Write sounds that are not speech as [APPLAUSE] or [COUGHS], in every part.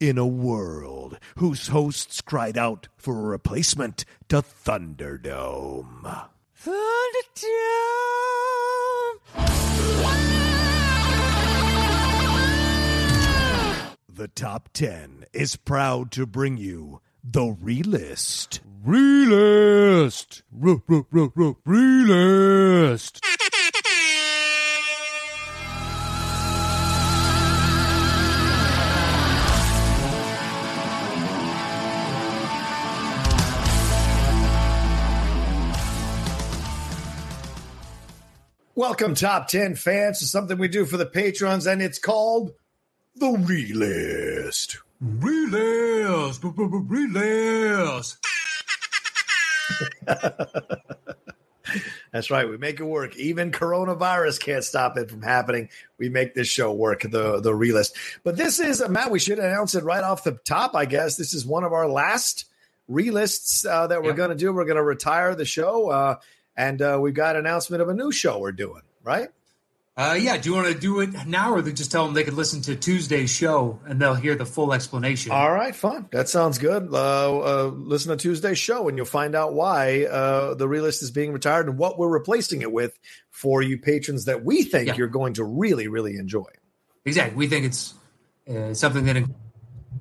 in a world whose hosts cried out for a replacement to Thunderdome. Thunderdome! The top 10 is proud to bring you the Relist. Relist! Relist! Welcome, top 10 fans, to something we do for the patrons, and it's called The Relist. Relist, relist. That's right. We make it work. Even coronavirus can't stop it from happening. We make this show work, the the relist. But this is Matt. We should announce it right off the top. I guess this is one of our last relists uh, that we're Yep. going to do. We're going to retire the show, uh, and uh, we've got an announcement of a new show we're doing. Right? Uh, yeah, do you want to do it now, or just tell them they could listen to Tuesday's show and they'll hear the full explanation? All right, fine. That sounds good. Uh, uh, listen to Tuesday's show, and you'll find out why uh, the relist is being retired and what we're replacing it with for you patrons that we think Yeah. you're going to really, really enjoy. Exactly. We think it's uh, something that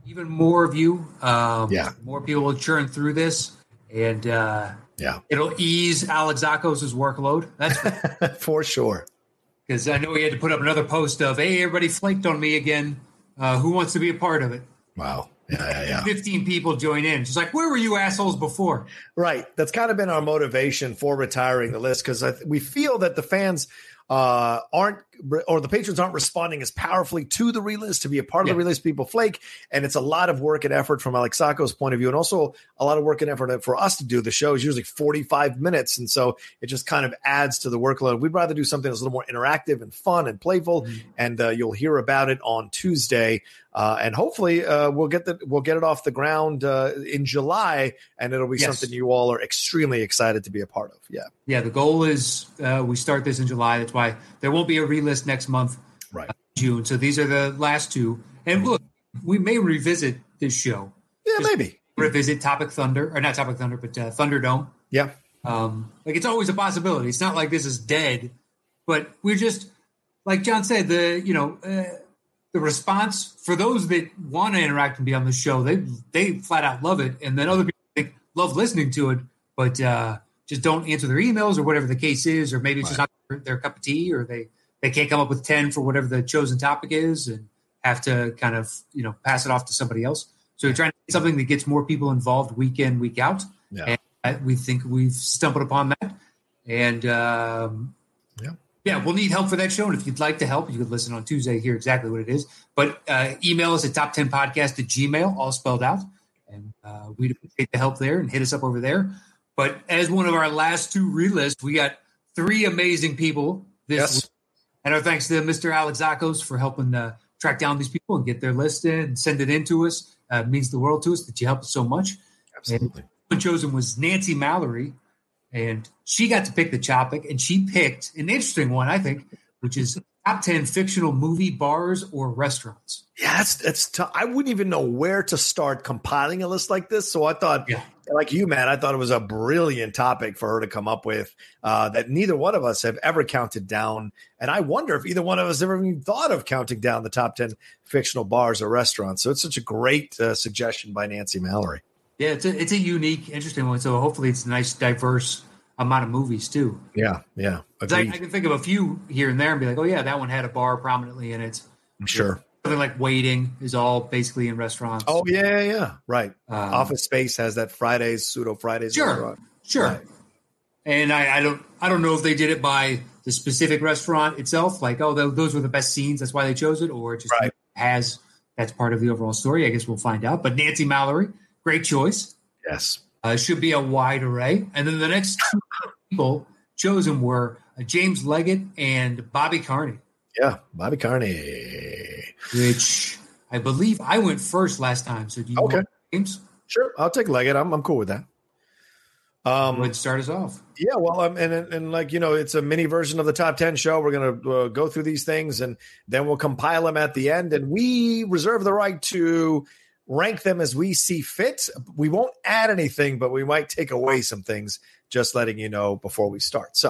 even more of you, um, Yeah. more people will churn through this, and uh, Yeah, it'll ease Alex Zakos' workload. That's for sure. [LAUGHS] because I know he had to put up another post of, "Hey, everybody flaked on me again. Uh, who wants to be a part of it?" Wow. Yeah, yeah, yeah. Fifteen people join in. Just like, where were you assholes before? Right. That's kind of been our motivation for retiring the list because we feel that the fans uh, aren't or the patrons aren't responding as powerfully to the relist to be a part of the Yeah. relist. People flake, and it's a lot of work and effort from Alex Zakos' point of view, and also a lot of work and effort for us to do. The show is usually forty five minutes, and so it just kind of adds to the workload. We'd rather do something that's a little more interactive and fun and playful, Mm-hmm. and uh, you'll hear about it on Tuesday. Uh, and hopefully uh, we'll get the we'll get it off the ground uh, in July, and it'll be Yes. something you all are extremely excited to be a part of. Yeah, Yeah, the goal is uh, we start this in July. That's why there won't be a relist next month, right. June. So these are the last two. And look, we may revisit this show. Yeah, maybe. Revisit Topic Thunder, or not Topic Thunder, but uh, Thunderdome. Yeah, Um, like it's always a possibility. It's not like this is dead, but we're just like John said. The you know uh, the response for those that want to interact and be on the show, they they flat out love it, and then other people think, love listening to it, but uh, just don't answer their emails or whatever the case is, or maybe it's just not their, their cup of tea, or they they can't come up with ten for whatever the chosen topic is, and have to kind of you know pass it off to somebody else. So we're trying to get something that gets more people involved week in week out. yeah, And I- we think we've stumbled upon that. And um, Yeah. Yeah, we'll need help for that show. And if you'd like to help, you could listen on Tuesday, hear exactly what it is. But uh, email us at top10podcast at gmail, all spelled out. And uh, we'd appreciate the help there and hit us up over there. But as one of our last two relists, we got three amazing people this Yes. week. And our thanks to Mr. Alex Zakos for helping uh, track down these people and get their list in and send it in to us. Uh, it means the world to us that you help us so much absolutely. one chosen was Nancy Mallory, and she got to pick the topic, and she picked an interesting one, I think, which is top ten fictional movie bars or restaurants. Yeah, that's that's. T- I wouldn't even know where to start compiling a list like this. So I thought, Yeah. like you, Matt, I thought it was a brilliant topic for her to come up with uh, that neither one of us have ever counted down. And I wonder if either one of us ever even thought of counting down the top ten fictional bars or restaurants. So it's such a great uh, suggestion by Nancy Mallory. Yeah, it's a it's a unique, interesting one. So hopefully, it's a nice, diverse amount of movies too. Yeah, yeah. I. I can think of a few here and there and be like, oh yeah, that one had a bar prominently in it. I'm sure. Something like waiting is all basically in restaurants. Oh yeah, yeah, yeah. Right. Um, Office Space has that Fridays pseudo Fridays. Sure, restaurant. sure. Right. And I, I don't, I don't know if they did it by the specific restaurant itself, like oh, those were the best scenes, that's why they chose it, or it just Right. has that's part of the overall story. I guess we'll find out. But Nancy Mallory, great choice. Yes. Uh, should be a wide array. And then the next two people chosen were uh, James Leggett and Bobby Carney, Yeah. Bobby Carney. which I believe I went first last time. So do you Okay. want James? Sure, I'll take Leggett. I'm I'm cool with that. Um, and start us off. yeah, well, um, and, and and like you know, it's a mini version of the top ten show. We're gonna uh, go through these things, and then we'll compile them at the end. And we reserve the right to rank them as we see fit. We won't add anything, but we might take away some things just letting you know before we start. So,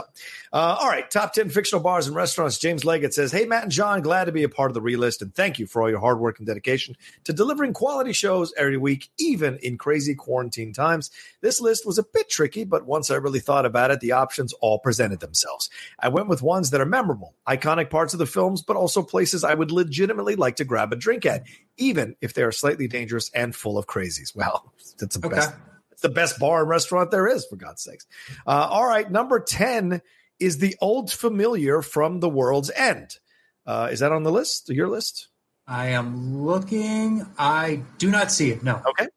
uh, all right, top 10 fictional bars and restaurants. James Leggett says, Hey, Matt and John, glad to be a part of the relist and thank you for all your hard work and dedication to delivering quality shows every week, even in crazy quarantine times. This list was a bit tricky, but once I really thought about it, the options all presented themselves. I went with ones that are memorable, iconic parts of the films, but also places I would legitimately like to grab a drink at, even if they are slightly dangerous and full of crazies. Well, [LAUGHS] that's the Okay. best it's the best bar and restaurant there is, for God's sakes. Uh, all right, number 10 is the old familiar from the world's end. Uh, is that on the list, your list? I am looking. I do not see it. No. Okay.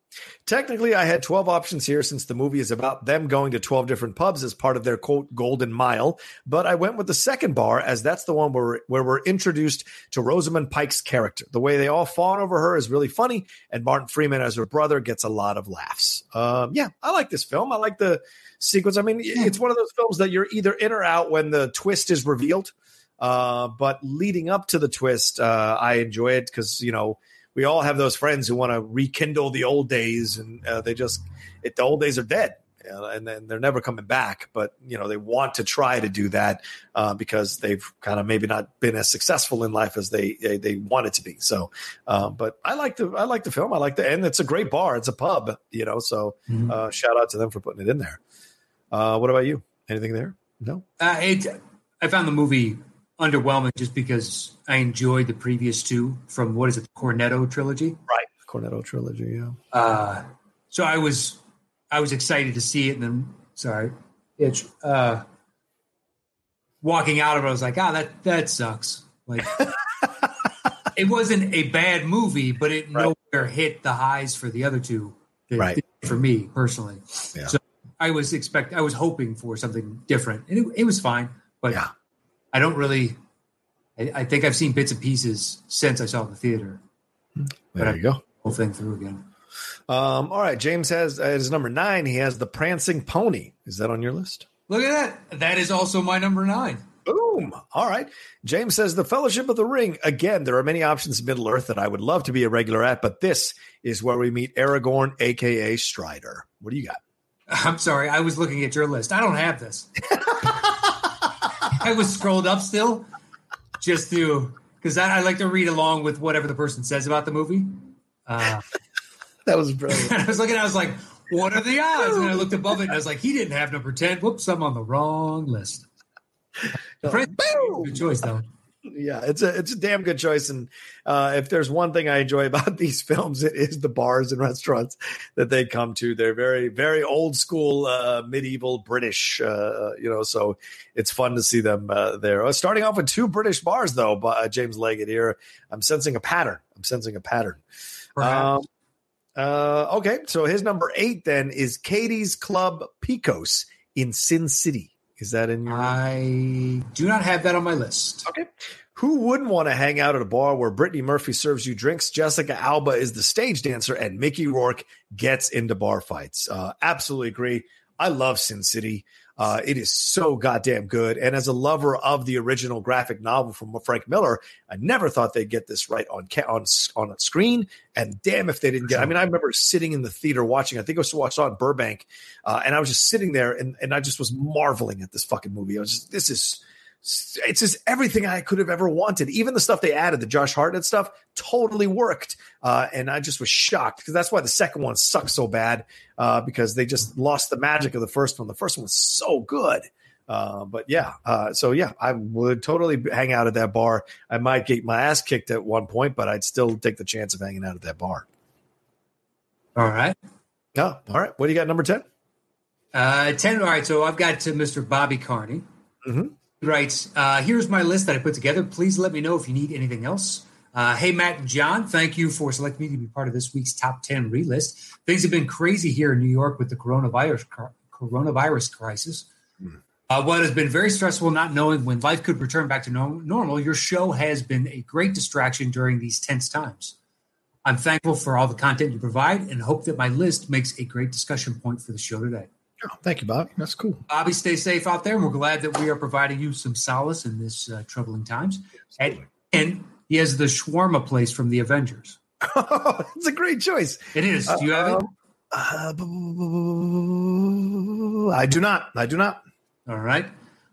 Technically, I had 12 options here since the movie is about them going to 12 different pubs as part of their quote golden mile. But I went with the second bar as that's the one where, where we're introduced to Rosamund Pike's character. The way they all fawn over her is really funny, and Martin Freeman as her brother gets a lot of laughs. Um, yeah, I like this film. I like the sequence. I mean, it's one of those films that you're either in or out when the twist is revealed. Uh, but leading up to the twist, uh, I enjoy it because, you know, we all have those friends who want to rekindle the old days and uh, they just it, the old days are dead uh, and then they're never coming back. But you know they want to try to do that uh, because they've kind of maybe not been as successful in life as they they, they wanted to be. So uh, but i like the i like the film. I like the and it's a great bar. It's a pub you know so Mhm. uh, shout out to them for putting it in there. Uh, what about you? Anything there? No? Uh, it, I found the movie underwhelming just because I enjoyed the previous two from what is it, the Cornetto trilogy. right cornetto trilogy yeah Uh, so I was I was excited to see it, and then sorry, itch. Uh, walking out of it, I was like, ah, that that sucks. Like, [LAUGHS] it wasn't a bad movie, but it Right. nowhere hit the highs for the other two. that Right. For me personally, Yeah. so I was expect I was hoping for something different, and it, it was fine. But Yeah. I don't really. I, I think I've seen bits and pieces since I saw the theater. there you go Whole thing through again. um, all right james has as number nine he has the prancing pony is that on your list Look at that. That is also my number nine. Boom. All right. James says the Fellowship of the Ring. Again, there are many options in Middle Earth that I would love to be a regular at, but this is where we meet Aragorn, aka Strider. What do you got? [LAUGHS] I'm sorry, I was looking at your list. I don't have this. [LAUGHS] I was scrolled up still just to because I, I like to read along with whatever the person says about the movie. Uh, [LAUGHS] That was brilliant. [LAUGHS] I was looking, I was like, what are the odds? And I looked above it and I was like, he didn't have number 10. Whoops, I'm on the wrong list. [LAUGHS] Good choice, though. Yeah, it's a it's a damn good choice. And uh, if there's one thing I enjoy about [LAUGHS] these films, it is the bars and restaurants that they come to. They're very very old school, uh, medieval British. Uh, you know, so it's fun to see them uh, there. Uh, starting off with two British bars, though. By uh, James Leggett here, I'm sensing a pattern. I'm sensing a pattern. Um, uh, okay, so his number eight then is Kadie's Club Pecos in Sin City. Is that in your? I do not have that on my list. Okay. Who wouldn't want to hang out at a bar where Brittany Murphy serves you drinks, Jessica Alba is the stage dancer, and Mickey Rourke gets into bar fights? Uh, absolutely agree. I love Sin City. Uh, it is so goddamn good. And as a lover of the original graphic novel from Frank Miller, I never thought they'd get this right on ca- on on screen. And damn if they didn't get. I mean, I remember sitting in the theater watching. I think I was watching in Burbank, uh, and I was just sitting there, and and I just was marveling at this fucking movie. I was just, this is it's just everything I could have ever wanted. Even the stuff they added, the Josh Hartnett stuff, totally worked. Uh, and I just was shocked because that's why the second one sucked so bad uh, because they just lost the magic of the first one. The first one was so good. Uh, but yeah, uh, so yeah, I would totally hang out at that bar. I might get my ass kicked at one point, but I'd still take the chance of hanging out at that bar. All right. Oh, all right. What do you got, number 10? Uh, 10. All right. So I've got to Mr. Bobby Carney. Mhm. Writes, uh, here's my list that I put together. Please let me know if you need anything else. Uh, hey, Matt and John, thank you for selecting me to be part of this week's top 10 relist. Things have been crazy here in New York with the coronavirus coronavirus crisis. Uh, what has been very stressful not knowing when life could return back to no- normal, your show has been a great distraction during these tense times. I'm thankful for all the content you provide and hope that my list makes a great discussion point for the show today. Oh, thank you, Bob. That's cool. Bobby, stay safe out there, and we're glad that we are providing you some solace in this uh, troubling times. And, and he has the shawarma place from the Avengers. [LAUGHS] it's a great choice. It is. Do you have it? Uh, I do not. I do not. All right.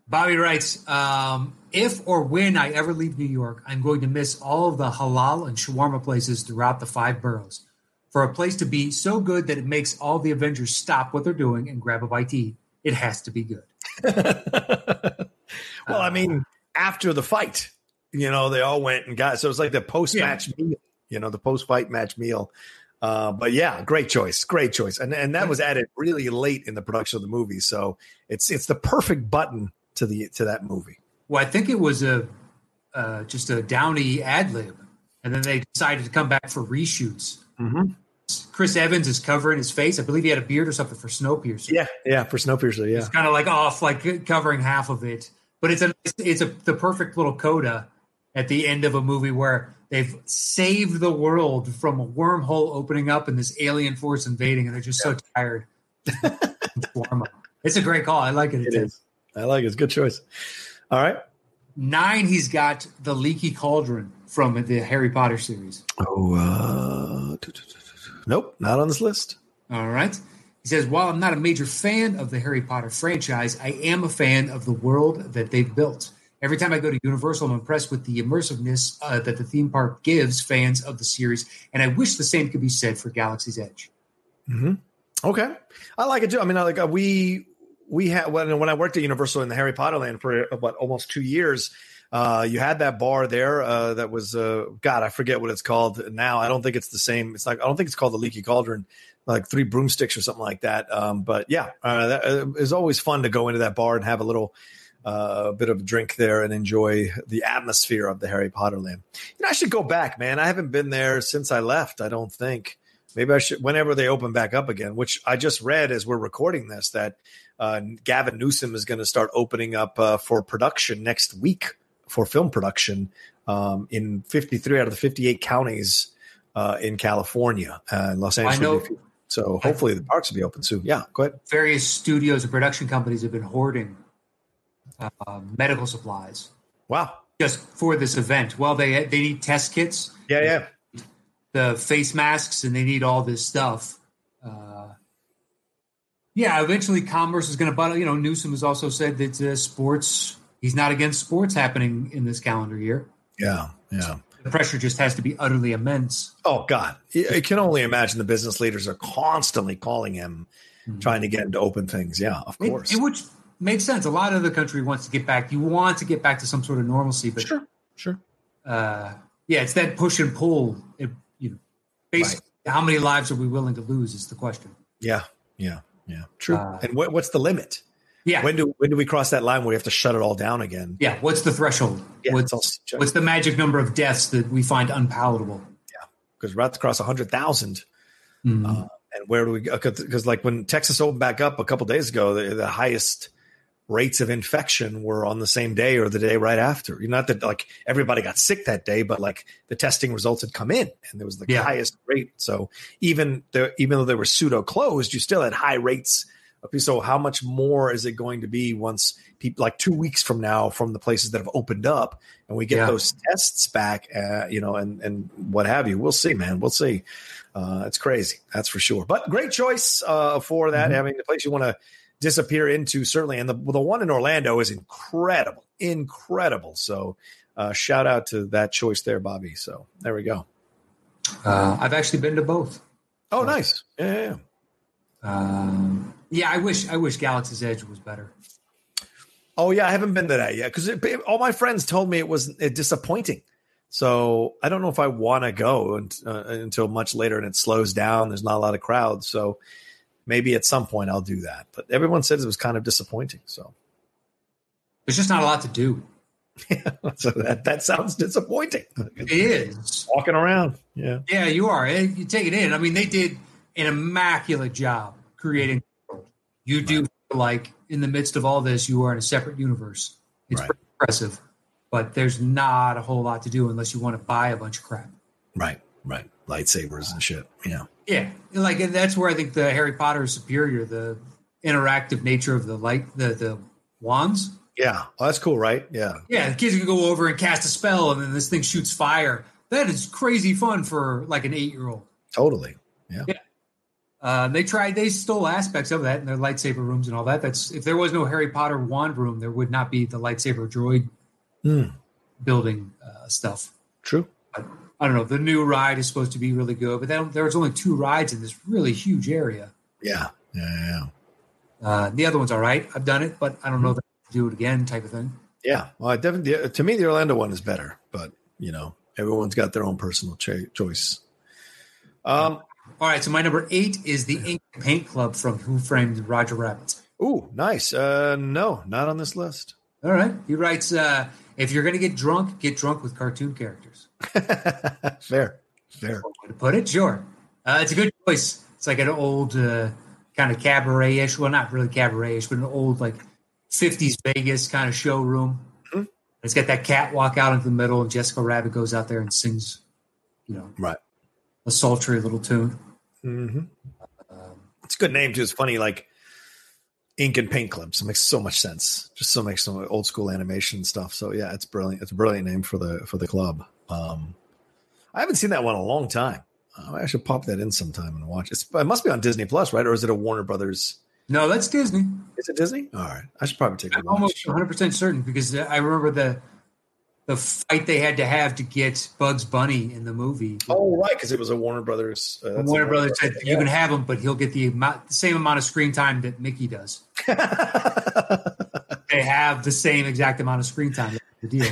Bobby writes, um, if or when I ever leave New York, I'm going to miss all of the halal and shawarma places throughout the five boroughs. For a place to be so good that it makes all the Avengers stop what they're doing and grab a bite to eat, it has to be good. [LAUGHS] well, I mean, after the fight, you know, they all went and got so it's like the post match yeah. meal, you know, the post fight match meal. Uh, but yeah, great choice, great choice, and and that was added really late in the production of the movie, so it's it's the perfect button to the to that movie. Well, I think it was a uh, just a Downey ad lib, and then they decided to come back for reshoots. Mm-hmm. Chris Evans is covering his face. I believe he had a beard or something for Snowpiercer. Yeah, yeah, for Snowpiercer. Yeah, it's kind of like off, like covering half of it. But it's a it's a the perfect little coda at the end of a movie where they've saved the world from a wormhole opening up and this alien force invading, and they're just yeah. so tired. it's a great call. I like it. It is. I like it. It's a good choice. All right. Nine, he's got the leaky cauldron from the Harry Potter series. Oh, uh, nope, not on this list. All right. He says, while I'm not a major fan of the Harry Potter franchise, I am a fan of the world that they've built. Every time I go to Universal, I'm impressed with the immersiveness uh, that the theme park gives fans of the series, and I wish the same could be said for Galaxy's Edge. Mm-hmm. Okay, I like it too. I mean, I like uh, we we had when when I worked at Universal in the Harry Potter land for what almost two years. Uh, you had that bar there uh, that was uh, God, I forget what it's called now. I don't think it's the same. It's like I don't think it's called the Leaky Cauldron, like three broomsticks or something like that. Um, but yeah, uh, that uh, is always fun to go into that bar and have a little uh, bit of a drink there and enjoy the atmosphere of the Harry Potter land. You know, I should go back, man. I haven't been there since I left. I don't think. Maybe I should whenever they open back up again. Which I just read as we're recording this that uh, Gavin Newsom is going to start opening up uh, for production next week for film production um, in 53 out of the 58 counties uh, in California, uh, Los Angeles. I know. So hopefully the parks will be open soon. Yeah, go ahead. Various studios and production companies have been hoarding uh, medical supplies. Wow. Just for this event. Well, they they need test kits. Yeah, yeah. The face masks and they need all this stuff. Uh, yeah, eventually commerce is going to buy. You know, Newsom has also said that uh, sports. He's not against sports happening in this calendar year. Yeah, yeah. So the pressure just has to be utterly immense. Oh God, I can only imagine the business leaders are constantly calling him, mm-hmm. trying to get him to open things. Yeah, of course. It, it, which makes sense. A lot of the country wants to get back. You want to get back to some sort of normalcy, but sure, sure. Uh, yeah, it's that push and pull. It, you know, basically, right. how many lives are we willing to lose is the question. Yeah, yeah. Yeah, true. Uh, and what, what's the limit? Yeah. When do when do we cross that line where we have to shut it all down again? Yeah. What's the threshold? Yeah, what's, what's the magic number of deaths that we find unpalatable? Yeah, because we're about to cross hundred thousand. Mm-hmm. Uh, and where do we go? Because like when Texas opened back up a couple days ago, the, the, highest rates of infection were on the same day or the day right after. You Not that like everybody got sick that day, but like the testing results had come in and there was the yeah. highest rate. So even the, even though they were pseudo closed, you still had high rates. So how much more is it going to be once people like two weeks from now from the places that have opened up and we get yeah. those tests back, uh, you know, and, and what have you? We'll see, man. We'll see. Uh, it's crazy. That's for sure. But great choice uh, for that. Mm-hmm. I mean, the place you want to disappear into certainly. And the the one in Orlando is incredible, incredible. So uh, shout out to that choice there, Bobby. So there we go. Uh, I've actually been to both. Oh, nice. Yeah. Yeah, um, yeah, I wish I wish Galaxy's Edge was better. Oh yeah, I haven't been to that yet because all my friends told me it was disappointing. So I don't know if I want to go and, uh, until much later and it slows down. There's not a lot of crowds, so maybe at some point I'll do that. But everyone says it was kind of disappointing. So there's just not a lot to do. Yeah, [LAUGHS] so that that sounds disappointing. It is walking around. Yeah, yeah, you are. Eh, you take it in. I mean, they did an immaculate job creating. You do right. like in the midst of all this, you are in a separate universe. It's right. impressive, but there's not a whole lot to do unless you want to buy a bunch of crap. Right, right. Lightsabers and shit. Yeah. Yeah, like that's where I think the Harry Potter is superior. The interactive nature of the light, the the wands. Yeah, well, that's cool, right? Yeah, yeah. The kids can go over and cast a spell, and then this thing shoots fire. that is crazy fun for like an eight year old. Totally. Yeah. Yeah. Uh, they tried. They stole aspects of that in their lightsaber rooms and all that. That's if there was no Harry Potter wand room, there would not be the lightsaber droid Hmm. building uh, stuff. True. I don't know. The new ride is supposed to be really good, but then there's only two rides in this really huge area. Yeah. Yeah. Yeah. Uh, the other one's all right. I've done it, but I don't know if I do it again, type of thing. Yeah. Well, I definitely, to me, the Orlando one is better, but you know, everyone's got their own personal cha- choice. Um, All right, so my number eight is the Ink Paint Club from Who Framed Roger Rabbit. ooh, nice. Uh, no, not on this list. All right, he writes, uh, if you're going to get drunk, get drunk with cartoon characters. [LAUGHS] fair, fair. To put it, sure. Uh, it's a good choice. It's like an old uh, kind of cabaret-ish, well, not really cabaret-ish, but an old like 50s Vegas kind of showroom. Mhm. It's got that catwalk out into the middle, and Jessica Rabbit goes out there and sings, you know, Right. A sultry little tune. hmm Um, It's a good name too. It's funny, like ink and paint clips. It makes so much sense. Just so makes some old school animation stuff. So yeah, it's brilliant. It's a brilliant name for the for the club. Um, I haven't seen that one in a long time. Uh, I should pop that in sometime and watch. It's, it must be on Disney Plus, right? Or is it a Warner Brothers? no, that's Disney. Is it Disney? All right, I should probably take I'm almost 100 percent certain because I remember the the fight they had to have to get Bugs Bunny in the movie. Oh, right, because it was a Warner Brothers. Uh, a Warner Brothers said you can have him, but he'll get the, amount, the same amount of screen time that Mickey does. [LAUGHS] They have the same exact amount of screen time. The deal.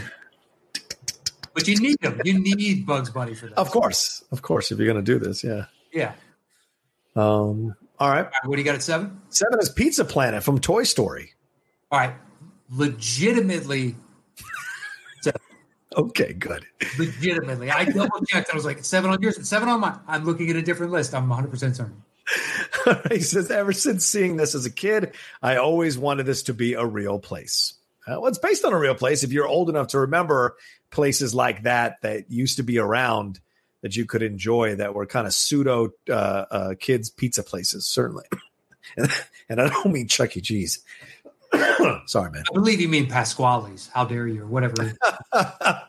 But you need him. You need Bugs Bunny for that. of course, of course. If you're going to do this, yeah. Yeah. Um, all right. All right, what do you got at seven? Seven is Pizza Planet from Toy Story. All right. Legitimately, Okay, good. legitimately. I double checked. I was like, seven on yours, seven on mine. I'm looking at a different list. I'm 100% certain. [LAUGHS] he says, ever since seeing this as a kid, I always wanted this to be a real place. Uh, well, it's based on a real place. If you're old enough to remember places like that that used to be around that you could enjoy that were kind of pseudo uh, uh, kids pizza places, certainly. and, [LAUGHS] and I don't mean Chuck E. Cheese. [COUGHS] Sorry, man. I believe you mean Pasquale's. How dare you, or whatever. [LAUGHS]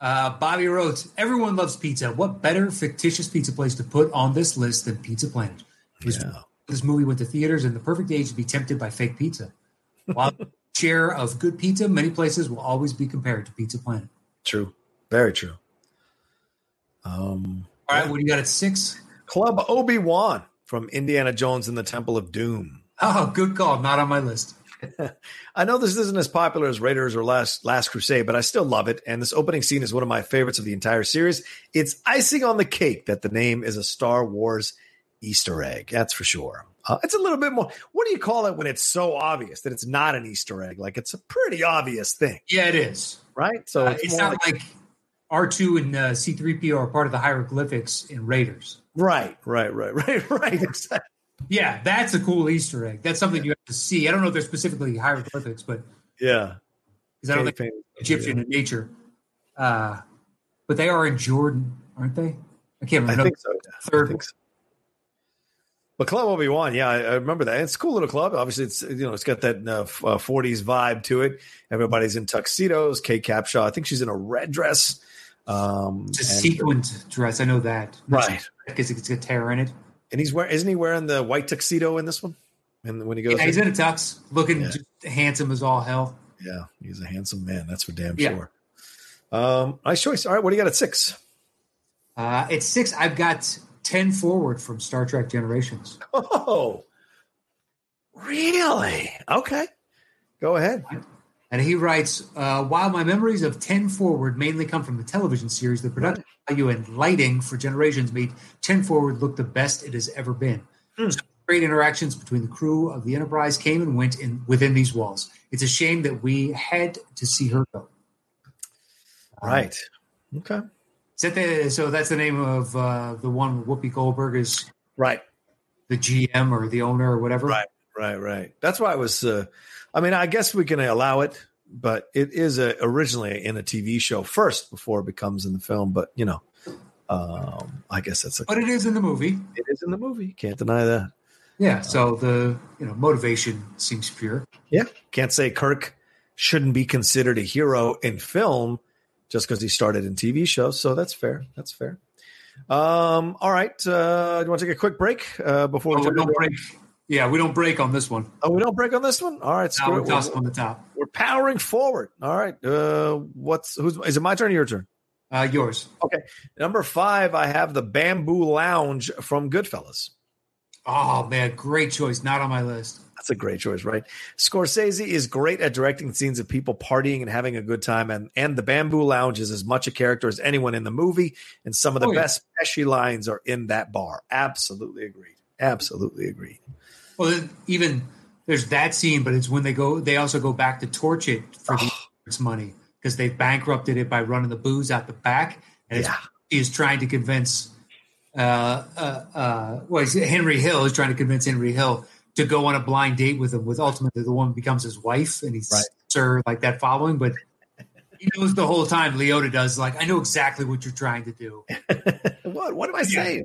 Uh, Bobby wrote, everyone loves pizza. What better fictitious pizza place to put on this list than Pizza Planet? This, Yeah. this movie went to theaters in the perfect age to be tempted by fake pizza. While [LAUGHS] share of good pizza, many places will always be compared to Pizza Planet. True. Very true. Um, All right, what do you got at six? Club Obi Wan from Indiana Jones and the Temple of Doom. Oh, good call. Not on my list. [LAUGHS] I know this isn't as popular as Raiders or Last Last Crusade, but I still love it. And this opening scene is one of my favorites of the entire series. It's icing on the cake that the name is a Star Wars Easter egg. That's for sure. Uh, it's a little bit more. What do you call it when it's so obvious that it's not an Easter egg? Like it's a pretty obvious thing, Yeah, it is. right? So Uh, it's, it's not like, like, R2 and uh, C3PO are part of the hieroglyphics in Raiders. right, right, right, [LAUGHS] right, right. Exactly. Yeah, that's a cool Easter egg. That's something you have to see. I don't know if they're specifically hieroglyphics, but Yeah. because I don't think. Egyptian in nature. Uh, but they are in Jordan, aren't they? I can't remember. I think so. yeah. Third I think so. But Club Obi Wan, yeah, I, I remember that. It's a cool little club. Obviously, it's you know it's got that uh, f- uh, 40s vibe to it. Everybody's in tuxedos. Kate Capshaw, I think she's in a red dress. Um, It's a sequined dress. I know that. right? Because it's got tear in it. And he's wearing, isn't he wearing the white tuxedo in this one? And when he goes, Yeah, he's in? a tux, looking Yeah. just handsome as all hell. yeah, he's a handsome man. That's for damn Yeah. sure. Um, nice choice. All right, what do you got at six? Uh, at six, I've got 10 forward from Star Trek Generations. Oh, really? Okay, go ahead. And he writes, uh, while my memories of 10 Forward mainly come from the television series, the production value and lighting for Generations made 10 Forward look the best it has ever been. Hmm. Some great interactions between the crew of the Enterprise came and went in within these walls. It's a shame that we had to see her go. Right. Okay. Is that the, so that's the name of uh, the one Whoopi Goldberg is Right. the GM or the owner or whatever? Right, right, right. That's why I was. Uh, I mean, I guess we can allow it, but it is a, originally in a TV show first before it becomes in the film. But you know, um, I guess that's a, But it is in the movie. it is in the movie. Can't deny that. Yeah. So the you know motivation seems pure. Yeah, can't say Kirk shouldn't be considered a hero in film just because he started in TV shows. So that's fair. That's fair. Um, all right. Uh, do you want to take a quick break uh, before Oh, we don't break. Yeah, we don't break on this one. Oh, we don't break on this one. All right, No, we're. We're, on the top. we're powering forward. All right. Uh, what's who's is it? My turn or your turn? Uh, yours. Okay. Number five, I have the Bamboo Lounge from Goodfellas. Oh man, great choice. Not on my list. That's a great choice, right? Scorsese is great at directing scenes of people partying and having a good time, and and the Bamboo Lounge is as much a character as anyone in the movie, and some of the Oh, yeah. best Pesci lines are in that bar. Absolutely agreed. Absolutely agreed. Well, even there's that scene, but it's when they go. They also go back to torch it for the money because they've bankrupted it by running the booze out the back, and it's, Yeah. he is trying to convince. Uh, uh, uh, well, Henry Hill is trying to convince Henry Hill to go on a blind date with him. With ultimately the woman becomes his wife, and he's Right. her like that following, but. He knows the whole time. Liotta does like I know exactly what you're trying to do. [LAUGHS] what? What am I Yeah. saying?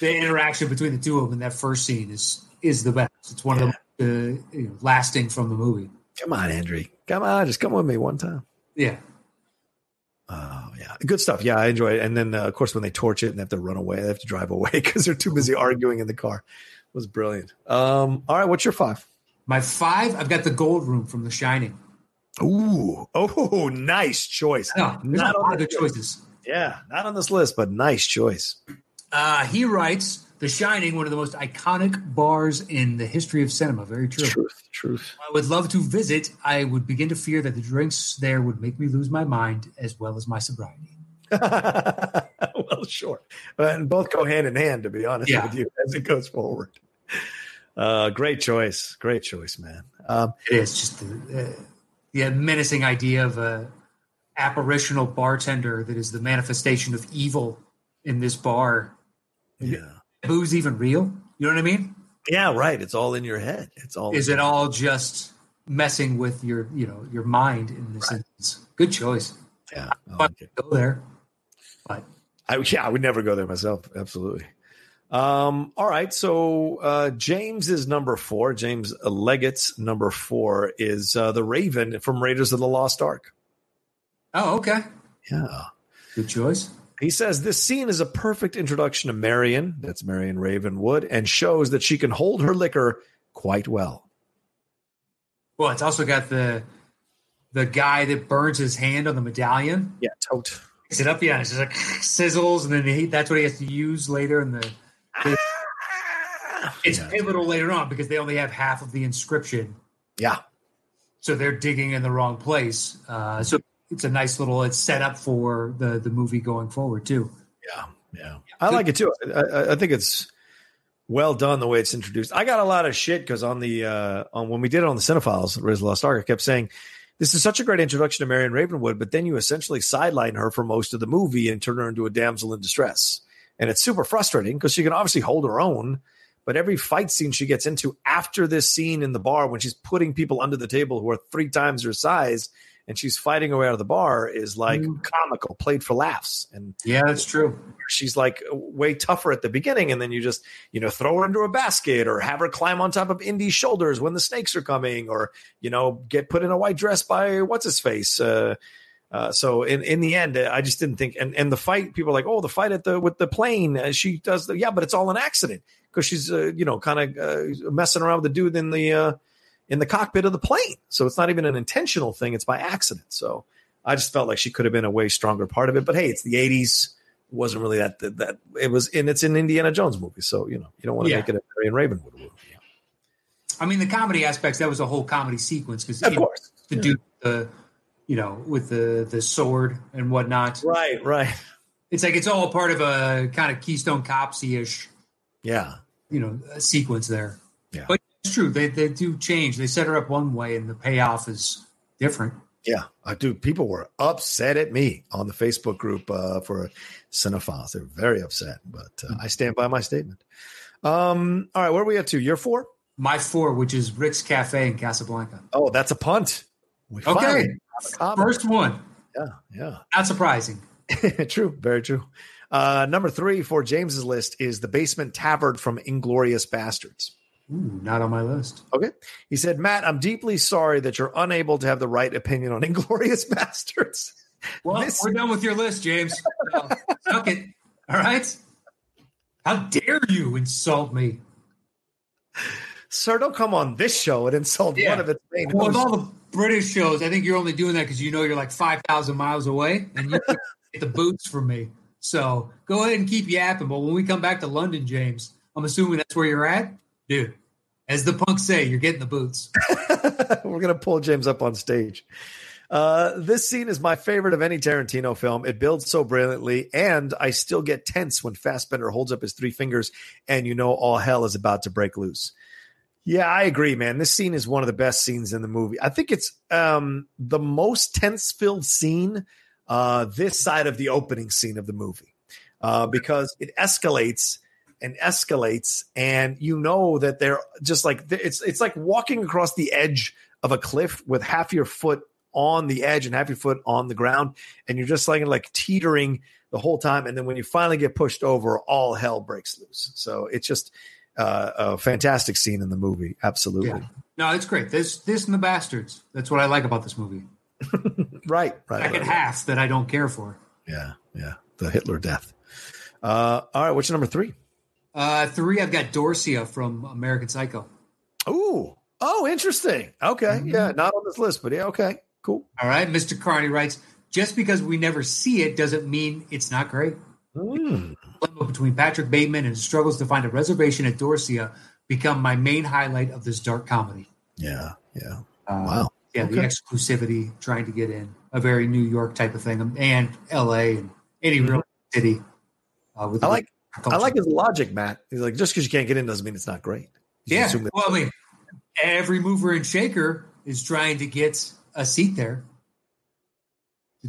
the interaction between the two of them in that first scene is is the best. It's one of the uh, you know, lasting from the movie. Come on, Andrew. Come on, just come with me one time. Yeah, Oh yeah, good stuff. Yeah, I enjoy it. And then uh, of course when they torch it and they have to run away, they have to drive away [LAUGHS] because they're too busy [LAUGHS] arguing in the car. It was brilliant. Um, all right, what's your five? my five. I've got the Gold Room from The Shining. Ooh, oh, [LAUGHS] nice choice. No, Not not a lot of good choices. Yeah, not on this list, but nice choice. Uh, he writes, "The Shining, one of the most iconic bars in the history of cinema." Very true. Truth, truth. I would love to visit. I would begin to fear that the drinks there would make me lose my mind as well as my sobriety. [LAUGHS] well, sure, and both go hand in hand. To be honest Yeah. with you, as it goes forward. Uh, great choice, great choice, man. Um, It is just the, uh, the menacing idea of a apparitional bartender that is the manifestation of evil in this bar. yeah, Booze even real? You know what I mean? yeah, right. It's all in your head. It's all. Is it all just messing with your, you know, your mind in this instance? Good choice. Yeah, I But like it. go there. But I, yeah, I would never go there myself. Absolutely. Um, all right. So uh, James is number four. James Leggett's number four is uh, the Raven from Raiders of the Lost Ark. oh, okay. Yeah. Good choice. He says this scene is a perfect introduction to Marion, that's Marion Ravenwood, and shows that she can hold her liquor quite well. Well, it's also got the the guy that burns his hand on the medallion. Yeah, tote. Picks it up, yeah, it's just like [LAUGHS] sizzles, and then he, that's what he has to use later in the [LAUGHS] It's yeah. pivotal later on because they only have half of the inscription, yeah. so they're digging in the wrong place. Uh, so it's a nice little. It's set up for the the movie going forward too. Yeah, yeah. I like it too. I, I, I think it's well done the way it's introduced. I got a lot of shit because on the uh, on when we did it on the Cinephiles, Riz Lost Ark, I kept saying this is such a great introduction to Marion Ravenwood, but then you essentially sideline her for most of the movie and turn her into a damsel in distress, and it's super frustrating because she can obviously hold her own. But every fight scene she gets into after this scene in the bar, when she's putting people under the table who are three times her size, and she's fighting her way out of the bar, is like Mm. comical, played for laughs. And Yeah, that's true. she's like way tougher at the beginning and then you just you know throw her into a basket or have her climb on top of indy's shoulders when the snakes are coming or you know get put in a white dress by what's his face uh, uh, so in, in the end, I just didn't think, and, and the fight, people are like, oh, the fight at the with the plane, uh, she does, the, yeah, but it's all an accident because she's, uh, you know, kind of uh, messing around with the dude in the uh, in the cockpit of the plane. So it's not even an intentional thing; it's by accident. So I just felt like she could have been a way stronger part of it. But hey, it's the '80s; it wasn't really that that, that it was, and it's an Indiana Jones movie, so you know, you don't want to Yeah. make it a Marion Ravenwood movie. I mean, the comedy aspects that was a whole comedy sequence because Of course, to do the, you know, with the the sword and whatnot. right, right, It's like it's all part of a kind of Keystone Copsy ish, yeah, you know, sequence there. Yeah. But true. They they do change. They set her up one way, and the payoff is different. Yeah, uh, dude, people were upset at me on the Facebook group uh, for Cinephiles. They're very upset, but uh, I stand by my statement. Um, all right, where are we at to? Year four? My four, which is Rick's Cafe in Casablanca. Oh, that's a punt. We Okay. finally have a comment. First one. Yeah, yeah. Not surprising. [LAUGHS] true, very true. Uh, number three for James's list is the Basement Tavern from Inglourious Basterds. Ooh, not on my list. Okay. He said, Matt, I'm deeply sorry that you're unable to have the right opinion on [LAUGHS] Inglourious Basterds. Well, this- we're done with your list, James. suck it. All right. How dare you insult me? Sir, don't come on this show and insult yeah. one of its main Well, with all the British shows, I think you're only doing that because you know you're like 5,000 miles away and you [LAUGHS] get the boots from me. So go ahead and keep yapping. But when we come back to London, James, I'm assuming that's where you're at. Dude, as the punks say, you're getting the boots. [LAUGHS] We're to pull James up on stage. Uh, this scene is my favorite of any Tarantino film. It builds so brilliantly, and I still get tense when Fassbender holds up his three fingers and you know all hell is about to break loose. Yeah, I agree, man. This scene is one of the best scenes in the movie. I think it's um, the most tense filled scene uh, this side of the opening scene of the movie uh, because it escalates and escalates, and you know that they're just like it's it's like walking across the edge of a cliff with half your foot on the edge and half your foot on the ground, and you're just like like teetering the whole time. And then when you finally get pushed over, all hell breaks loose. So it's just uh, a fantastic scene in the movie. Absolutely. Yeah. No, it's great. This this and the bastards. That's what I like about this movie. [LAUGHS] right, right. Second right, half that I don't care for. Yeah, yeah. The Hitler death. Uh, all right, what's your number three? Uh, three, I've got Dorsia from American Psycho. Ooh, oh, interesting. Okay, mm-hmm. yeah, not on this list, but yeah, okay. Cool. All right. Mr. Carney writes just because we never see it doesn't mean it's not great. Mm. Between Patrick Bateman and struggles to find a reservation at Dorsia become my main highlight of this dark comedy. Yeah. Yeah. Uh, wow. Yeah. Okay. The exclusivity, trying to get in, a very New York type of thing, and LA and any mm-hmm. real city. Uh, I like. I like his logic, Matt. He's like, just because you can't get in doesn't mean it's not great. You yeah. Well, I mean, every mover and shaker is trying to get a seat there.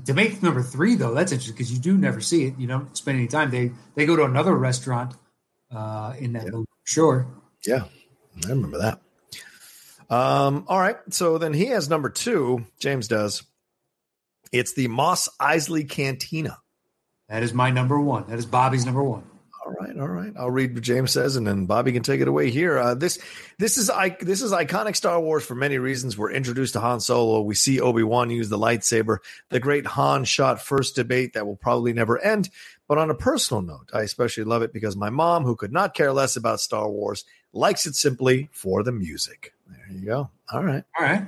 To make number three, though, that's interesting because you do never see it. You don't spend any time. They they go to another restaurant uh, in that yeah. Sure. Yeah, I remember that. Um, all right, so then he has number two. James does. It's the Mos Eisley Cantina. That is my number one. That is Bobby's number one. All right, all right. I'll read what James says, and then Bobby can take it away here. Uh, this, this is I, this is iconic Star Wars for many reasons. We're introduced to Han Solo. We see Obi Wan use the lightsaber. The great Han shot first debate that will probably never end. But on a personal note, I especially love it because my mom, who could not care less about Star Wars, likes it simply for the music. There you go. All right, all right.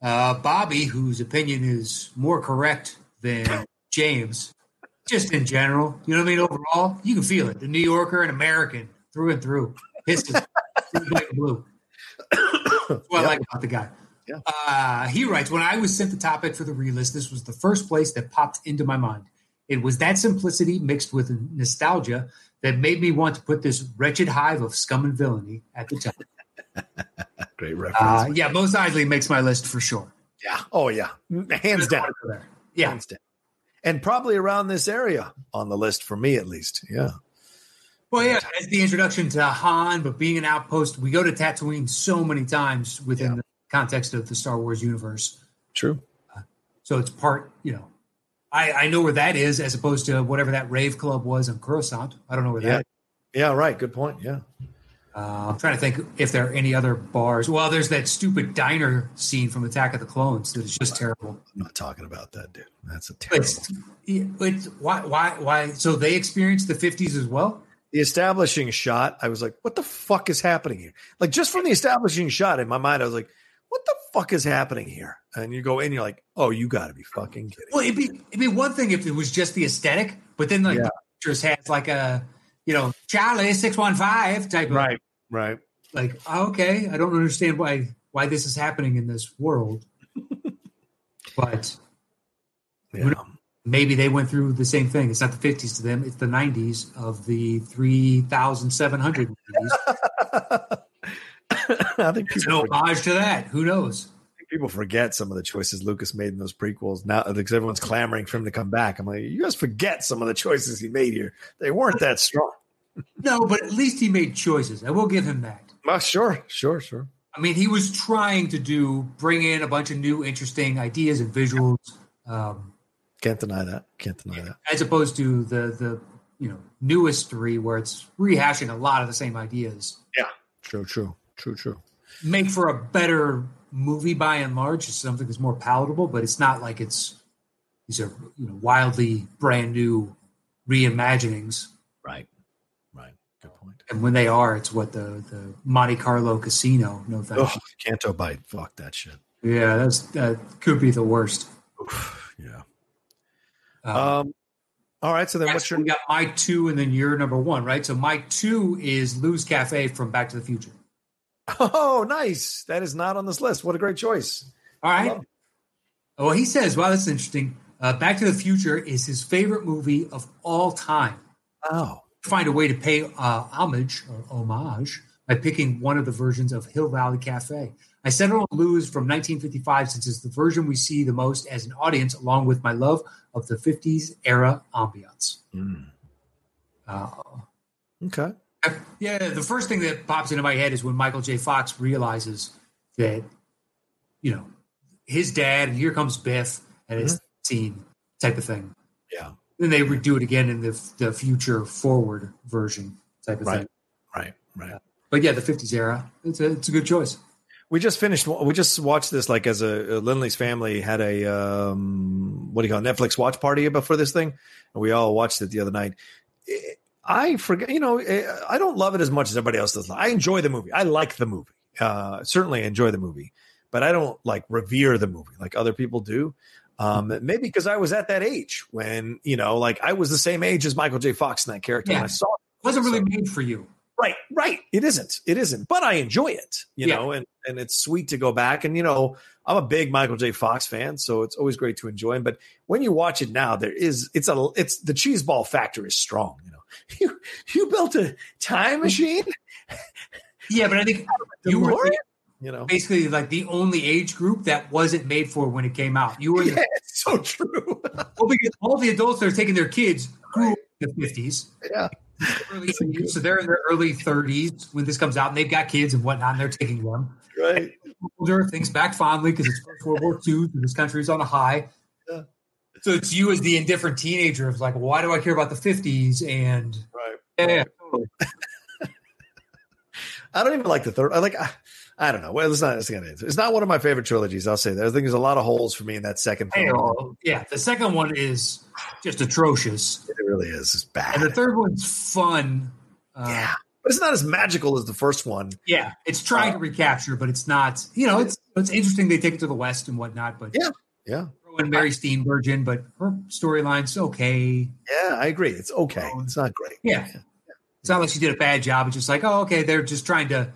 Uh, Bobby, whose opinion is more correct than James, just in general. You know what I mean? Overall, you can feel it. The New Yorker and American through and through. His white and blue. That's what I like about the guy. Yeah. Uh, he writes, when I was sent the topic for the relist, this was the first place that popped into my mind. It was that simplicity mixed with nostalgia that made me want to put this wretched hive of scum and villainy at the top. [LAUGHS] Great reference. Uh, yeah, Mos Eisley makes my list for sure. Yeah. Oh, yeah. Hands down. Yeah. Hands down and probably around this area on the list for me at least. Yeah. Well, yeah, as the introduction to Han, but being an outpost, we go to Tatooine so many times within yeah. the context of the Star Wars universe. True. Uh, so it's part, you know, I, I know where that is as opposed to whatever that rave club was in Coruscant. I don't know where yeah. that. Yeah, right. Good point. Yeah. Uh, I'm trying to think if there are any other bars. Well, there's that stupid diner scene from Attack of the Clones that is just terrible. I'm not talking about that, dude. That's a terrible. It's, it's why why why? So they experienced the 50s as well. The establishing shot, I was like, "What the fuck is happening here?" Like just from the establishing shot in my mind, I was like, "What the fuck is happening here?" And you go in, you're like, "Oh, you got to be fucking kidding." Well, it'd be it'd be one thing if it was just the aesthetic, but then like yeah. the pictures has like a you know Charlie six one five type of right Right. Like, oh, okay, I don't understand why why this is happening in this world. [LAUGHS] but yeah. maybe they went through the same thing. It's not the 50s to them, it's the 90s of the 3,700 [LAUGHS] I think it's an homage to that. Who knows? people forget some of the choices Lucas made in those prequels now uh, because everyone's clamoring for him to come back. I'm like, you guys forget some of the choices he made here. They weren't that strong no, but at least he made choices. I will give him that. Uh, sure, sure, sure. I mean, he was trying to do bring in a bunch of new, interesting ideas and visuals. Um, Can't deny that. Can't deny that. As opposed to the the you know newest three, where it's rehashing a lot of the same ideas. Yeah, true, true, true, true. Make for a better movie by and large. It's something that's more palatable, but it's not like it's these are you know wildly brand new reimaginings. Right. Right. Good point. And when they are, it's what the the Monte Carlo Casino. No thank Oh, Canto Bight. Fuck that shit. Yeah, that's that could be the worst. Oof, yeah. Uh, Um. All right. So then, what's your we got my two, and then your number one, right? So my two is Lou's Cafe from Back to the Future. Oh, nice. That is not on this list. What a great choice. All right. Well, he says, "Wow, that's interesting." Uh, Back to the Future is his favorite movie of all time. Wow. Find a way to pay uh, homage or homage by picking one of the versions of Hill Valley Cafe. I settled on Lou's from 1955 since it's the version we see the most as an audience, along with my love of the 50s era ambiance. Mm. Uh, Okay. yeah, the first thing that pops into my head is when Michael J. Fox realizes that, you know, his dad and here comes Biff and it's scene type of thing. Yeah. Then they redo it again in the the future forward version type of Right. thing. Right. Right. But yeah, the 50s era, it's a, it's a good choice. We just finished. We just watched this like as a, Lindley's family had a um, what do you call it, Netflix watch party before this thing, and we all watched it the other night. I forget, you know, I don't love it as much as everybody else does. I enjoy the movie. I like the movie. Uh, certainly enjoy the movie, but I don't like revere the movie like other people do. Um, maybe because I was at that age when you know, like I was the same age as Michael J. Fox in that character. Yeah. And I saw It wasn't really So- made for you. Right, right. It isn't. It isn't. But I enjoy it, you Yeah. know, and and it's sweet to go back. And you know, I'm a big Michael J. Fox fan, so it's always great to enjoy him. But when you watch it now, there is it's a it's the cheese ball factor is strong. You know, [LAUGHS] you you built a time machine. Yeah, but I think [LAUGHS] you were? You know, basically like the only age group that wasn't made for when it came out. You were [LAUGHS] yeah, the, so true. [LAUGHS] well, because all the adults that are taking their kids grew up in the 50s. yeah, early That's a good- so they're in their early 30s when this comes out, and they've got kids and whatnot, and they're taking them. right. Older things back fondly because it's World War II, and this country's on a high. Yeah. So it's you as the indifferent teenager of like, why do I care about the 50s? And Right. yeah, totally. [LAUGHS] I don't even like the third. I like. I, I don't know. Well, it's not. It's, not- it's not one of my favorite trilogies. I'll say that. I think there's a lot of holes for me in that second film. yeah. The second one is just atrocious, It really is. It's bad. and the third one's fun. Uh, Yeah, but it's not as magical as the first one. yeah, it's trying to recapture, but it's not. You know, it's it's interesting they take it to the west and whatnot, but Yeah. Yeah, in Mary Steenburgen, but her storyline's okay. yeah, I agree. It's okay. It's not great. Yeah. It's not like she did a bad job. It's just like, oh, okay, they're just trying to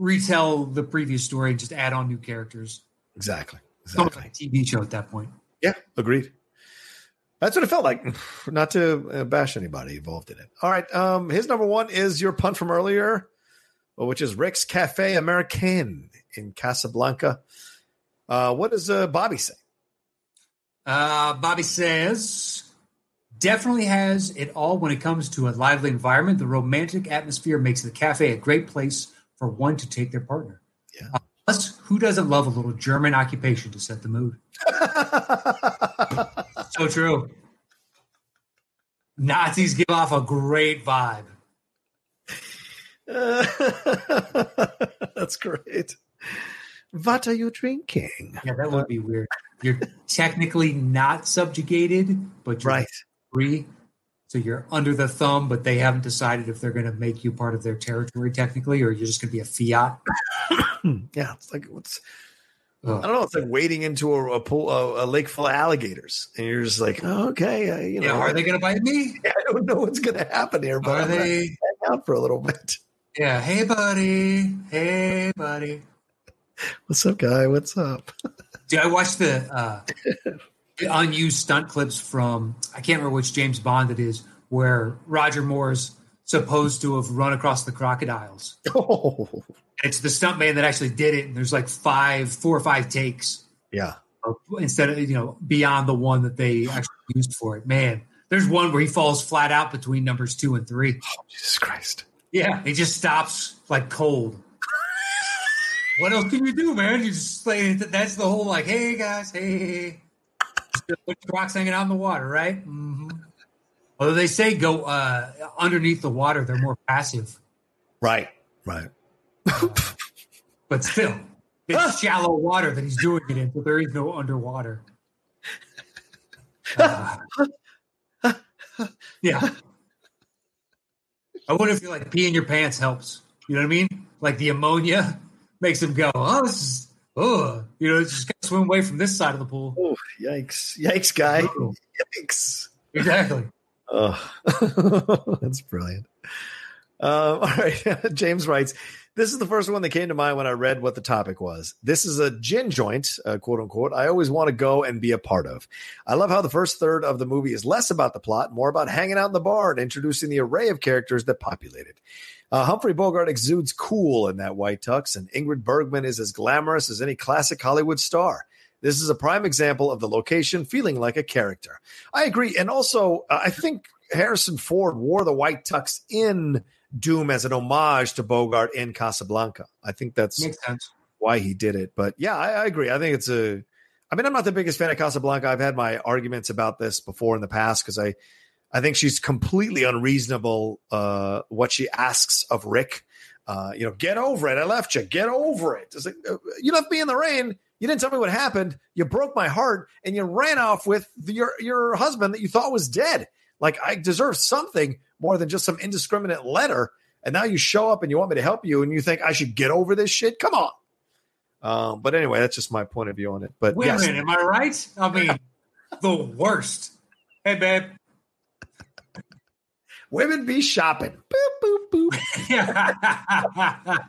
retell the previous story and just add on new characters. Exactly. It's Exactly. like a TV show at that point. Yeah, agreed. That's what it felt like. [SIGHS] Not to uh, bash anybody involved in it. All right. Um, his number one is your punt from earlier, which is Rick's Cafe Americain in Casablanca. Uh, what does uh, Bobby say? Uh, Bobby says, definitely has it all when it comes to a lively environment. The romantic atmosphere makes the cafe a great place for one to take their partner. Yeah. Uh, plus, who doesn't love a little German occupation to set the mood? [LAUGHS] So true. Nazis give off a great vibe. [LAUGHS] That's great. What are you drinking? Yeah, that would be weird. You're technically not subjugated, but you're Right. free. So you're under the thumb, but they haven't decided if they're going to make you part of their territory technically, or you're just going to be a fiat. [CLEARS THROAT] Yeah, it's like what's I don't know. It's like wading into a, a pool, a, a lake full of alligators, and you're just like, oh, okay, uh, you know, Yeah, are they going to bite me? [LAUGHS] I don't know what's going to happen here, but Are I'm they? hang out for a little bit. Yeah. Hey, buddy. Hey, buddy. [LAUGHS] What's up, guy? What's up? [LAUGHS] Dude, I watched the, uh, the unused stunt clips from I can't remember which James Bond it is, where Roger Moore's supposed to have run across the crocodiles. Oh, It's the stuntman that actually did it, and there's like five, four or five takes yeah. instead of you know beyond the one that they actually used for it. Man, there's one where he falls flat out between numbers two and three. Oh, Jesus Christ. Yeah, he just stops like cold. what else can you do, man? You just like that's the whole like, hey guys, hey, your rocks hanging out in the water, right? hmm Although they say go uh, underneath the water, they're more passive, Right, right. [LAUGHS] but still, it's shallow water that he's doing it in, so there is no underwater. Uh, yeah. I wonder if you like peeing your pants helps. You know what I mean? Like the ammonia [LAUGHS] makes them go, oh, this is, oh, you know, it's just gotta swim away from this side of the pool. Oh, yikes. Yikes, guy. Yikes. Exactly. Oh, [LAUGHS] that's brilliant. Um, all right. [LAUGHS] James writes, this is the first one that came to mind when I read what the topic was. This is a gin joint, uh, quote unquote, I always want to go and be a part of. I love how the first third of the movie is less about the plot, more about hanging out in the bar and introducing the array of characters that populate it. Uh, Humphrey Bogart exudes cool in that white tux, and Ingrid Bergman is as glamorous as any classic Hollywood star. This is a prime example of the location feeling like a character. I agree. And also, uh, I think Harrison Ford wore the white tux in Doom as an homage to Bogart in Casablanca. I think that's Makes sense. why he did it. But yeah, I, I agree. I think it's a. I mean, I'm not the biggest fan of Casablanca. I've had my arguments about this before in the past because I, I think she's completely unreasonable. Uh, what she asks of Rick, uh, you know, get over it. I left you. Get over it. It's like, uh, you left me in the rain. You didn't tell me what happened. You broke my heart, and you ran off with the, your your husband that you thought was dead. Like I deserve something more than just some indiscriminate letter. And now you show up and you want me to help you, and you think I should get over this shit? Come on. Um, but anyway, that's just my point of view on it. But Women, yes. am I right? I mean, the worst. Hey, babe. women be shopping. Boop boop boop. [LAUGHS]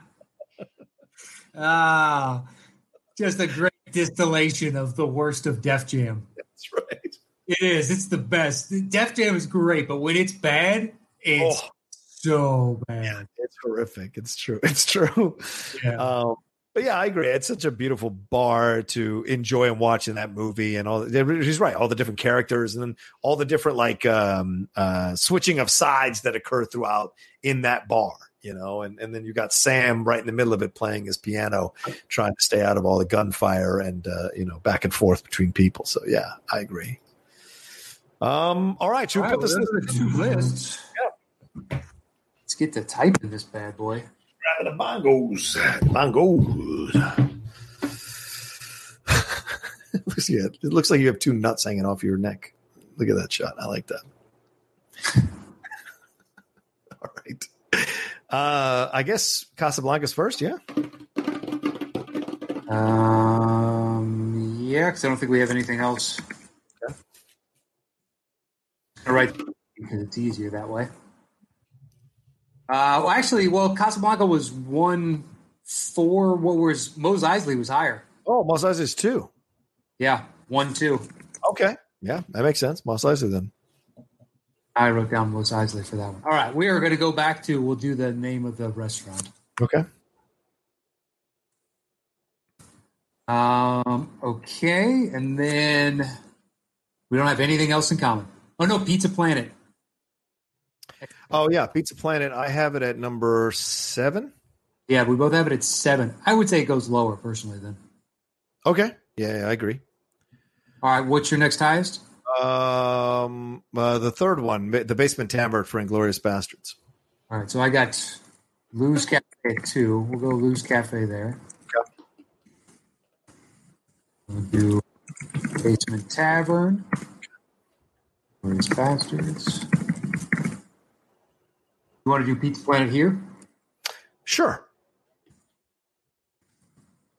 [LAUGHS] ah, just a great distillation of the worst of Def Jam. That's right. It is. It's the best. Def Jam is great, but when it's bad, it's Oh. so bad. It's horrific. It's true. [LAUGHS] It's true. Yeah. Um, but yeah, I agree. It's such a beautiful bar to enjoy and watch in that movie, and all. He's right. All the different characters, and then all the different like um, uh, switching of sides that occur throughout in that bar. You know, and and then you got Sam right in the middle of it playing his piano, trying to stay out of all the gunfire and uh, you know back and forth between people. So yeah, I agree. Um. All right, should we All right, put this? well, those are the two lists. Yeah. Let's get to typing this bad boy. Grabbing the bongos. Bongos. [LAUGHS] looks, yeah, it looks like you have two nuts hanging off your neck. Look at that shot. I like that. [LAUGHS] All right. Uh, I guess Casablanca's first, yeah? Um, yeah, because I don't think we have anything else. Right, because it's easier that way. Uh, well, actually, well, Casablanca was one four. What was Mos Eisley was higher? Oh, Mos Eisley's two. Yeah, one two. Okay. Yeah, that makes sense. Mos Eisley then. I wrote down Mos Eisley for that one. All right, we are going to go back to. We'll do the name of the restaurant. Okay. Um, okay, and then we don't have anything else in common. Oh no, Pizza Planet. Oh, yeah. Pizza Planet. I have it at number seven. Yeah, we both have it at seven. I would say it goes lower personally. Then. Okay. Yeah, yeah I agree. All right, what's your next highest? Um, uh, the third one, the Basement Tavern for Inglourious Basterds. All right, so I got Lou's Cafe at two. We'll go Lou's Cafe there. We'll do Basement Tavern. Where's Basterds? You want to do Pizza Planet here? Sure.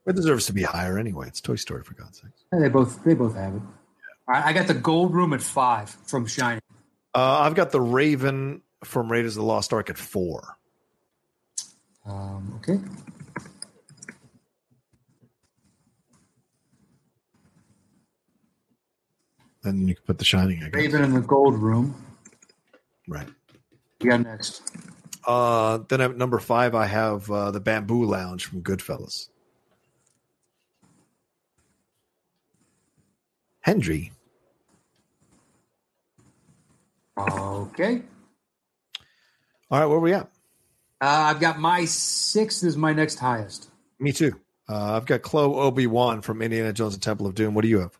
It deserves to be higher anyway. It's Toy Story for God's sakes. Yeah, they both they both have it. All right, I got the Gold Room at five from Shining. Uh, I've got the Raven from Raiders of the Lost Ark at four. Um, okay. Then you can put The Shining. I guess. Raven in the Gold Room. Right. You got next. Uh, then at number five, I have uh, the Bamboo Lounge from Goodfellas. Hendry. Okay. All right, where are we at? Uh, I've got my sixth is my next highest. Me too. Uh, I've got Club Obi Wan from Indiana Jones and Temple of Doom. What do you have?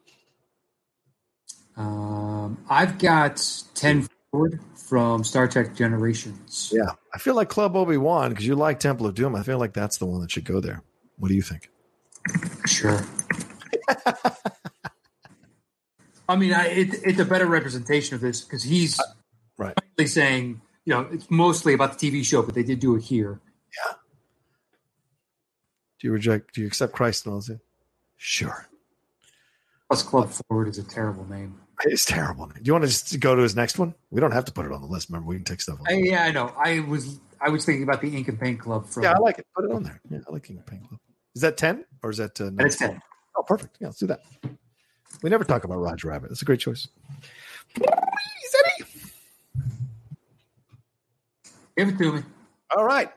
Um, I've got ten forward from Star Trek Generations. Yeah, I feel like Club Obi Wan because you like Temple of Doom. I feel like that's the one that should go there. What do you think? Sure. [LAUGHS] I mean, I, it, it's a better representation of this because he's uh, right saying, you know, it's mostly about the TV show, but they did do it here. Yeah. Do you reject? Do you accept Christ and all? Sure. Plus, Club Forward is a terrible name. [LAUGHS] It's terrible. Do you want to just go to his next one? We don't have to put it on the list. Remember, we can take stuff. I, yeah, I know. I was I was thinking about the Ink and Paint Club. From, yeah, I like it. Put it on there. Yeah, I like Ink and Paint Club. Is that ten or is that? Uh, it's ten. Oh, perfect. Yeah, let's do that. We never talk about Roger Rabbit. That's a great choice. Give it to me. All right.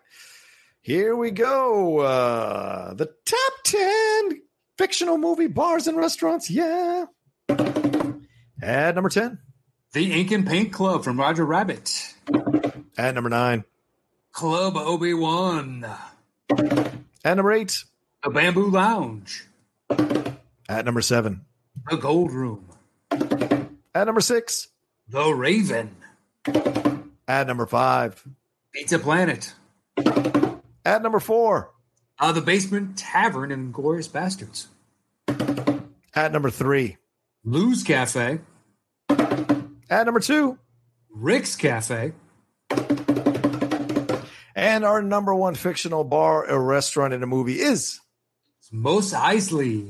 Here we go. Uh, the top 10 fictional movie bars and restaurants. Yeah. At number 10. The Ink and Paint Club from Roger Rabbit. At number 9. Club Obi Wan. At number 8. The Bamboo Lounge. At number 7. The Gold Room. At number 6. The Raven. At number 5. Pizza Planet. At number 4. Uh, the Basement Tavern Inglourious Basterds. At number 3. Lou's Cafe. At number 2. Rick's Cafe. And our number one fictional bar or restaurant in a movie is it's Mos Eisley.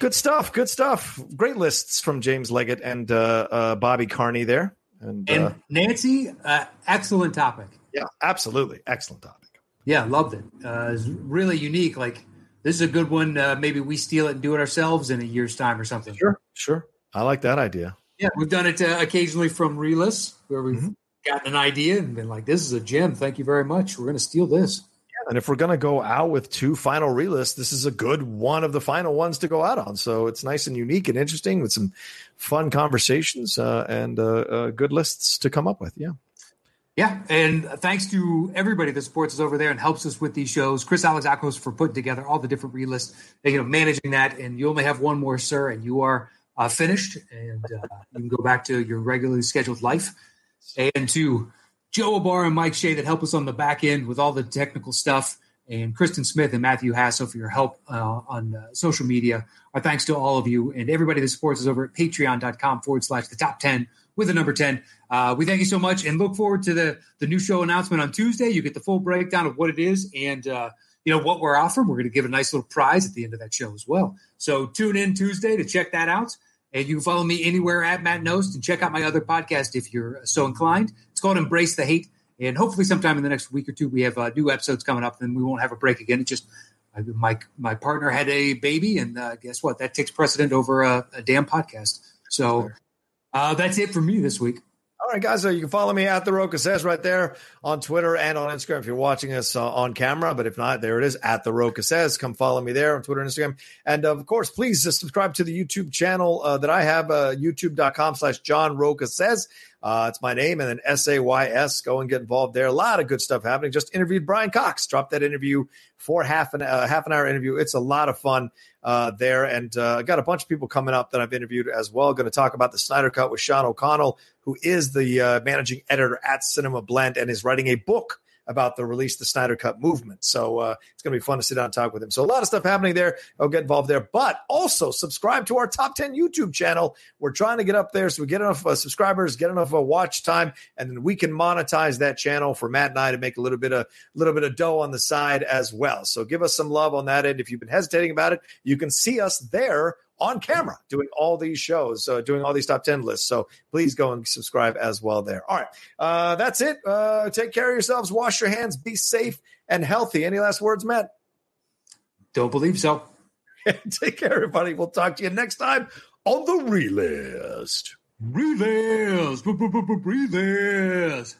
Good stuff. Good stuff. Great lists from James Leggett and uh, uh, Bobby Carney there. And, and uh, Nancy, uh, excellent topic. Yeah, absolutely. Excellent topic. Yeah, loved it. Uh, it's really unique. Like, this is a good one. Uh, maybe we steal it and do it ourselves in a year's time or something. Sure, sure. I like that idea. Yeah, we've done it occasionally from Relis, where we've mm-hmm. gotten an idea and been like, this is a gem. Thank you very much. We're going to steal this. Yeah, And if we're going to go out with two final relists, this is a good one of the final ones to go out on. So it's nice and unique and interesting with some fun conversations uh, and uh, uh, good lists to come up with. Yeah. Yeah, and thanks to everybody that supports us over there and helps us with these shows. Chris Alex Zakos for putting together all the different relists, you know, managing that. And you only have one more, sir, and you are uh, finished, and uh, you can go back to your regularly scheduled life. And to Joe Abar and Mike Shea that help us on the back end with all the technical stuff, and Kristen Smith and Matthew Hassel for your help uh, on uh, social media. Our thanks to all of you and everybody that supports us over at patreon.com forward slash the top 10 with the number 10. Uh, we thank you so much and look forward to the, the new show announcement on Tuesday. You get the full breakdown of what it is and, uh, you know, what we're offering. We're going to give a nice little prize at the end of that show as well. So tune in Tuesday to check that out. And you can follow me anywhere at Matt Knost and check out my other podcast if you're so inclined. It's called Embrace the Hate. And hopefully, sometime in the next week or two, we have uh, new episodes coming up, and we won't have a break again. It just my my partner had a baby, and uh, guess what? That takes precedent over a, a damn podcast. So uh, that's it for me this week. All right, guys. So you can follow me at the Roca says right there on Twitter and on Instagram if you're watching us uh, on camera. But if not, there it is at the Roca says. Come follow me there on Twitter and Instagram. And of course, please uh, subscribe to the YouTube channel uh, that I have, uh, youtube.com slash John Roca says. Uh, it's my name and then S A Y S. Go and get involved there. A lot of good stuff happening. Just interviewed Brian Cox. Dropped that interview for half an uh, half an hour interview. It's a lot of fun uh, there, and uh, I got a bunch of people coming up that I've interviewed as well. Going to talk about the Snyder Cut with Sean O'Connell, who is the uh, managing editor at Cinema Blend and is writing a book about the release the Snyder Cut movement. So uh, it's going to be fun to sit down and talk with him. So a lot of stuff happening there. I'll get involved there, but also subscribe to our top 10 YouTube channel. We're trying to get up there so we get enough uh, subscribers, get enough of uh, watch time, and then we can monetize that channel for Matt and I to make a little bit of a little bit of dough on the side as well. So give us some love on that end. If you've been hesitating about it, you can see us there on camera doing all these shows, uh, doing all these top 10 lists. So please go and subscribe as well there. All right. Uh, that's it. Uh, take care of yourselves. Wash your hands. Be safe and healthy. Any last words, Matt? Don't believe so. [LAUGHS] take care, everybody. We'll talk to you next time on the Relist. Relist. Relist.